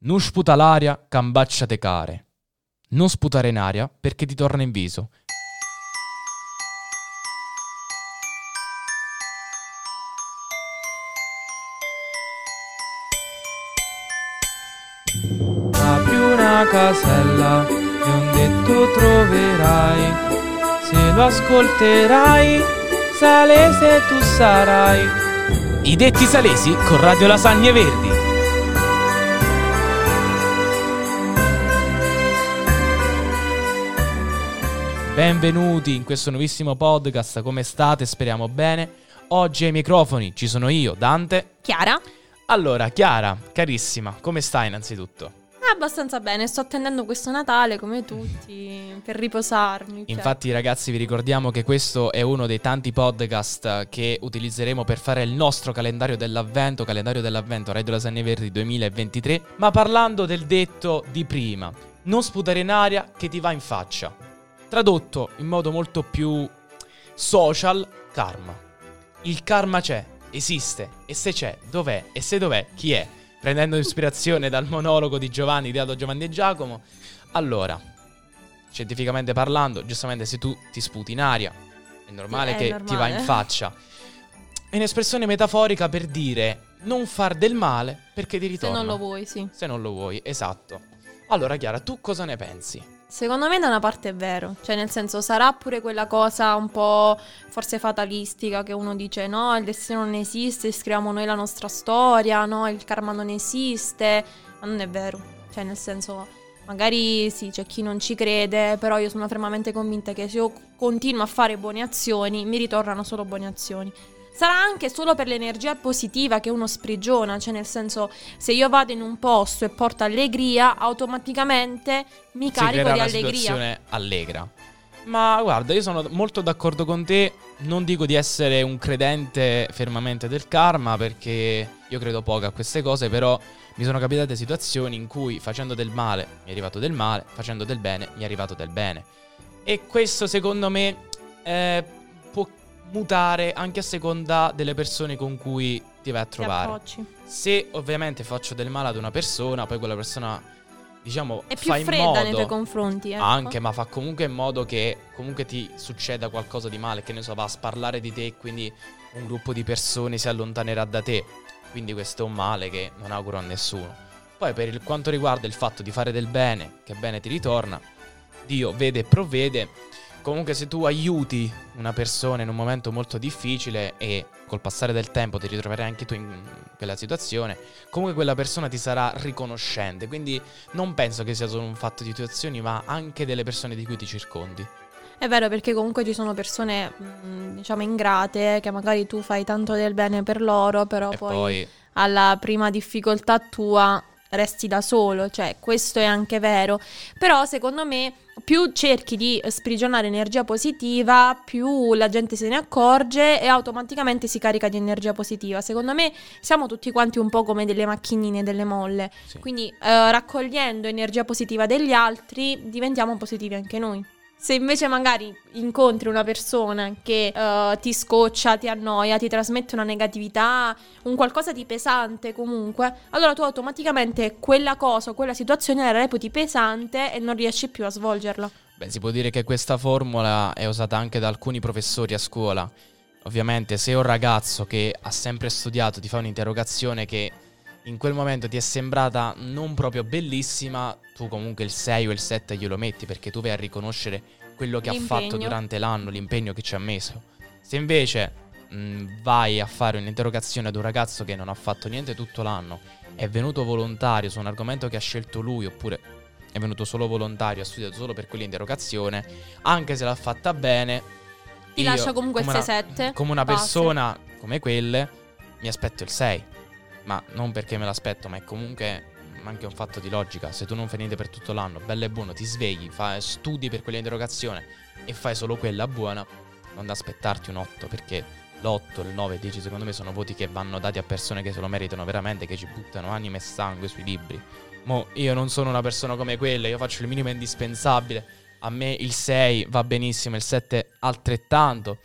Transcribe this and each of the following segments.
Non sputa l'aria, cambaccia te care. Non sputare in aria perché ti torna in viso. Apri una casella e un detto troverai. Se lo ascolterai, salese tu sarai. I detti salesi con Radio Lasagne Verdi. Benvenuti in questo nuovissimo podcast, come state? Speriamo bene. Oggi ai microfoni ci sono io, Dante. Chiara? Allora, Chiara, carissima, come stai innanzitutto? Abbastanza bene, sto attendendo questo Natale come tutti per riposarmi. cioè. Infatti, ragazzi, vi ricordiamo che questo è uno dei tanti podcast che utilizzeremo per fare il nostro calendario dell'avvento, calendario dell'avvento Radio Lasagne Verdi 2023. Ma parlando del detto di prima, non sputare in aria che ti va in faccia. Tradotto in modo molto più social, karma. Il karma c'è, esiste, e se c'è, dov'è, e se dov'è, chi è? Prendendo ispirazione dal monologo di Giovanni, ideato da Giovanni e Giacomo. Allora, scientificamente parlando, giustamente se tu ti sputi in aria, è normale È che normale. ti va in faccia. È un'espressione metaforica per dire non far del male perché ti Se ritorna. non lo vuoi, sì. Se non lo vuoi, esatto. Allora, Chiara, tu cosa ne pensi? Secondo me da una parte è vero, cioè nel senso sarà pure quella cosa un po' forse fatalistica che uno dice no, il destino non esiste, scriviamo noi la nostra storia, no, il karma non esiste, ma non è vero, cioè nel senso magari sì, c'è chi non ci crede, però io sono fermamente convinta che se io continuo a fare buone azioni, mi ritornano solo buone azioni. Sarà anche solo per l'energia positiva che uno sprigiona, cioè nel senso se io vado in un posto e porto allegria, automaticamente mi si carico di una allegria. situazione allegra. Ma guarda, io sono molto d'accordo con te. Non dico di essere un credente fermamente del karma, perché io credo poco a queste cose, però mi sono capitate situazioni in cui facendo del male mi è arrivato del male, facendo del bene mi è arrivato del bene. E questo secondo me eh, mutare anche a seconda delle persone con cui ti vai a trovare. Se ovviamente faccio del male ad una persona, poi quella persona, diciamo, È più fa in fredda modo... nei tuoi confronti, ecco. Anche, ma fa comunque in modo che comunque ti succeda qualcosa di male, che ne so, va a sparlare di te e quindi un gruppo di persone si allontanerà da te. Quindi questo è un male che non auguro a nessuno. Poi per il- quanto riguarda il fatto di fare del bene, che bene ti ritorna, Dio vede e provvede. Comunque se tu aiuti una persona in un momento molto difficile e col passare del tempo ti ritroverai anche tu in quella situazione, comunque quella persona ti sarà riconoscente. Quindi non penso che sia solo un fatto di tue azioni, ma anche delle persone di cui ti circondi. È vero perché comunque ci sono persone, mh, diciamo, ingrate, che magari tu fai tanto del bene per loro, però poi, poi alla prima difficoltà tua resti da solo, cioè questo è anche vero. Però secondo me più cerchi di sprigionare energia positiva, più la gente se ne accorge e automaticamente si carica di energia positiva. Secondo me siamo tutti quanti un po' come delle macchinine, delle molle. sì. Quindi eh, raccogliendo energia positiva degli altri diventiamo positivi anche noi. Se invece magari incontri una persona che eh, ti scoccia, ti annoia, ti trasmette una negatività, un qualcosa di pesante comunque, allora tu automaticamente quella cosa quella situazione la reputi pesante e non riesci più a svolgerla. Beh, si può dire che questa formula è usata anche da alcuni professori a scuola. Ovviamente, se un ragazzo che ha sempre studiato ti fa un'interrogazione che in quel momento ti è sembrata non proprio bellissima, tu comunque il 6 o il 7 glielo metti perché tu vai a riconoscere quello che ha fatto L'impegno. durante l'anno, l'impegno che ci ha messo. Se invece mh, vai a fare un'interrogazione ad un ragazzo che non ha fatto niente tutto l'anno, è venuto volontario su un argomento che ha scelto lui oppure è venuto solo volontario, ha studiato solo per quell'interrogazione, anche se l'ha fatta bene, Ti lascia comunque il come una- 6-7. Come una persona come quelle, mi aspetto il 6. Ma non perché me l'aspetto, ma è comunque anche un fatto di logica. Se tu non fai niente per tutto l'anno, bello e buono, ti svegli, fai, studi per quell'interrogazione e fai solo quella buona, non da aspettarti un 8 perché l'8, il 9, il 10 secondo me sono voti che vanno dati a persone che se lo meritano veramente, che ci buttano anima e sangue sui libri. Mo io non sono una persona come quelle, io faccio il minimo indispensabile. A me il 6 va benissimo, il 7 altrettanto.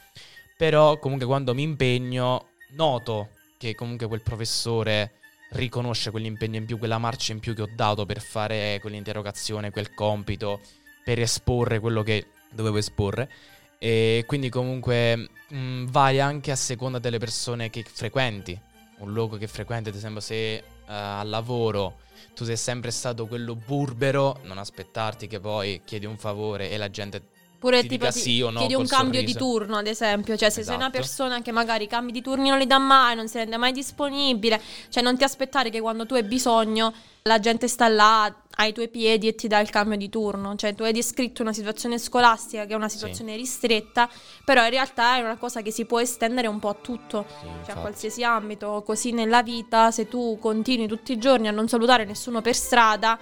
Però comunque quando mi impegno noto che comunque quel professore riconosce quell'impegno in più, quella marcia in più che ho dato per fare quell'interrogazione, quel compito, per esporre quello che dovevo esporre. E quindi comunque mh, vai anche a seconda delle persone che frequenti, un luogo che frequenti, ad esempio se uh, al lavoro tu sei sempre stato quello burbero, non aspettarti che poi chiedi un favore e la gente Pure ti tipo dica sì o no chiedi un cambio sorriso. di turno, ad esempio. Cioè, se sei una Esatto. persona che magari cambi di turni non li dà mai, non si rende mai disponibile. Cioè, non ti aspettare che quando tu hai bisogno la gente sta là ai tuoi piedi e ti dà il cambio di turno. Cioè, tu hai descritto una situazione scolastica che è una situazione ristretta, però in realtà è una cosa che si può estendere un po' a tutto. Sì, Cioè, a infatti. qualsiasi ambito, così nella vita, se tu continui tutti i giorni a non salutare nessuno per strada,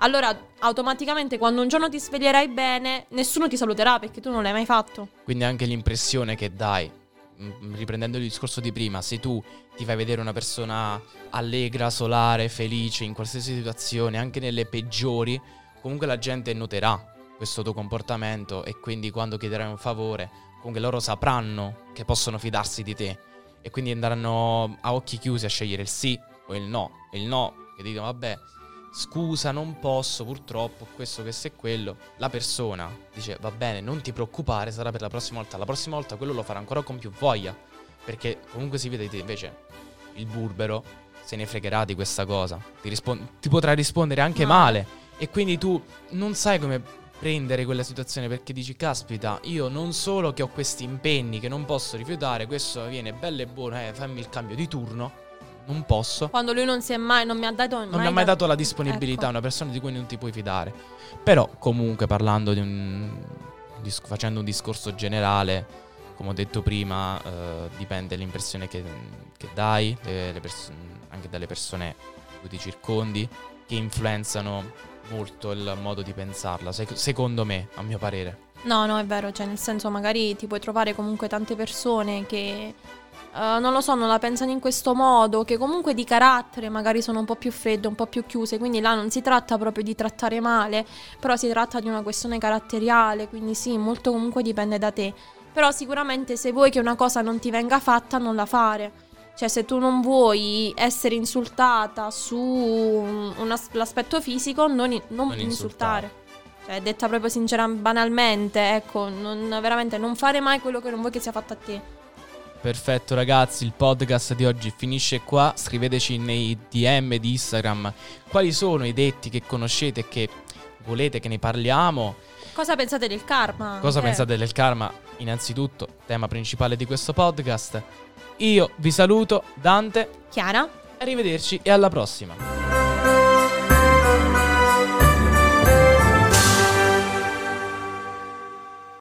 allora automaticamente quando un giorno ti sveglierai bene, nessuno ti saluterà perché tu non l'hai mai fatto. Quindi anche l'impressione che dai, mm, riprendendo il discorso di prima, se tu ti fai vedere una persona allegra, solare, felice in qualsiasi situazione, anche nelle peggiori, comunque la gente noterà questo tuo comportamento e quindi quando chiederai un favore, comunque loro sapranno che possono fidarsi di te e quindi andranno a occhi chiusi a scegliere il sì o il no. Il no, che dicono vabbè, scusa, non posso, purtroppo, questo, questo e quello. La persona dice, va bene, non ti preoccupare, sarà per la prossima volta. La prossima volta quello lo farà ancora con più voglia, perché comunque si vede di te. Invece il burbero se ne fregherà di questa cosa. Ti, rispon- ti potrà rispondere anche No. male. E quindi tu non sai come prendere quella situazione perché dici, caspita, io non solo che ho questi impegni che non posso rifiutare, questo viene bello e buono, eh, fammi il cambio di turno, non posso. Quando lui non si è mai, non mi ha dato Non mi ha mai dat- dato la disponibilità, Ecco. una persona di cui non ti puoi fidare. Però, comunque, parlando di un. dis- facendo un discorso generale, come ho detto prima, eh, dipende l'impressione che, che dai, pers- anche dalle persone cui ti circondi, che influenzano molto il modo di pensarla. sec- secondo me, a mio parere. No, no, è vero, cioè nel senso magari ti puoi trovare comunque tante persone che eh, non lo so, non la pensano in questo modo, che comunque di carattere magari sono un po' più fredde, un po' più chiuse, quindi là non si tratta proprio di trattare male, però si tratta di una questione caratteriale, quindi sì, molto comunque dipende da te. Però sicuramente se vuoi che una cosa non ti venga fatta, non la fare. Cioè, se tu non vuoi essere insultata su un- un as- l'aspetto fisico, non, non Non insultare. Cioè, detta proprio sincera, banalmente, ecco, non, veramente non fare mai quello che non vuoi che sia fatto a te. Perfetto ragazzi, il podcast di oggi finisce qua. Scriveteci nei DM di Instagram quali sono i detti che conoscete e che volete che ne parliamo. Cosa pensate del karma? Cosa Eh, pensate del karma? Innanzitutto, tema principale di questo podcast. Io vi saluto, Dante, Chiara? arrivederci e alla prossima.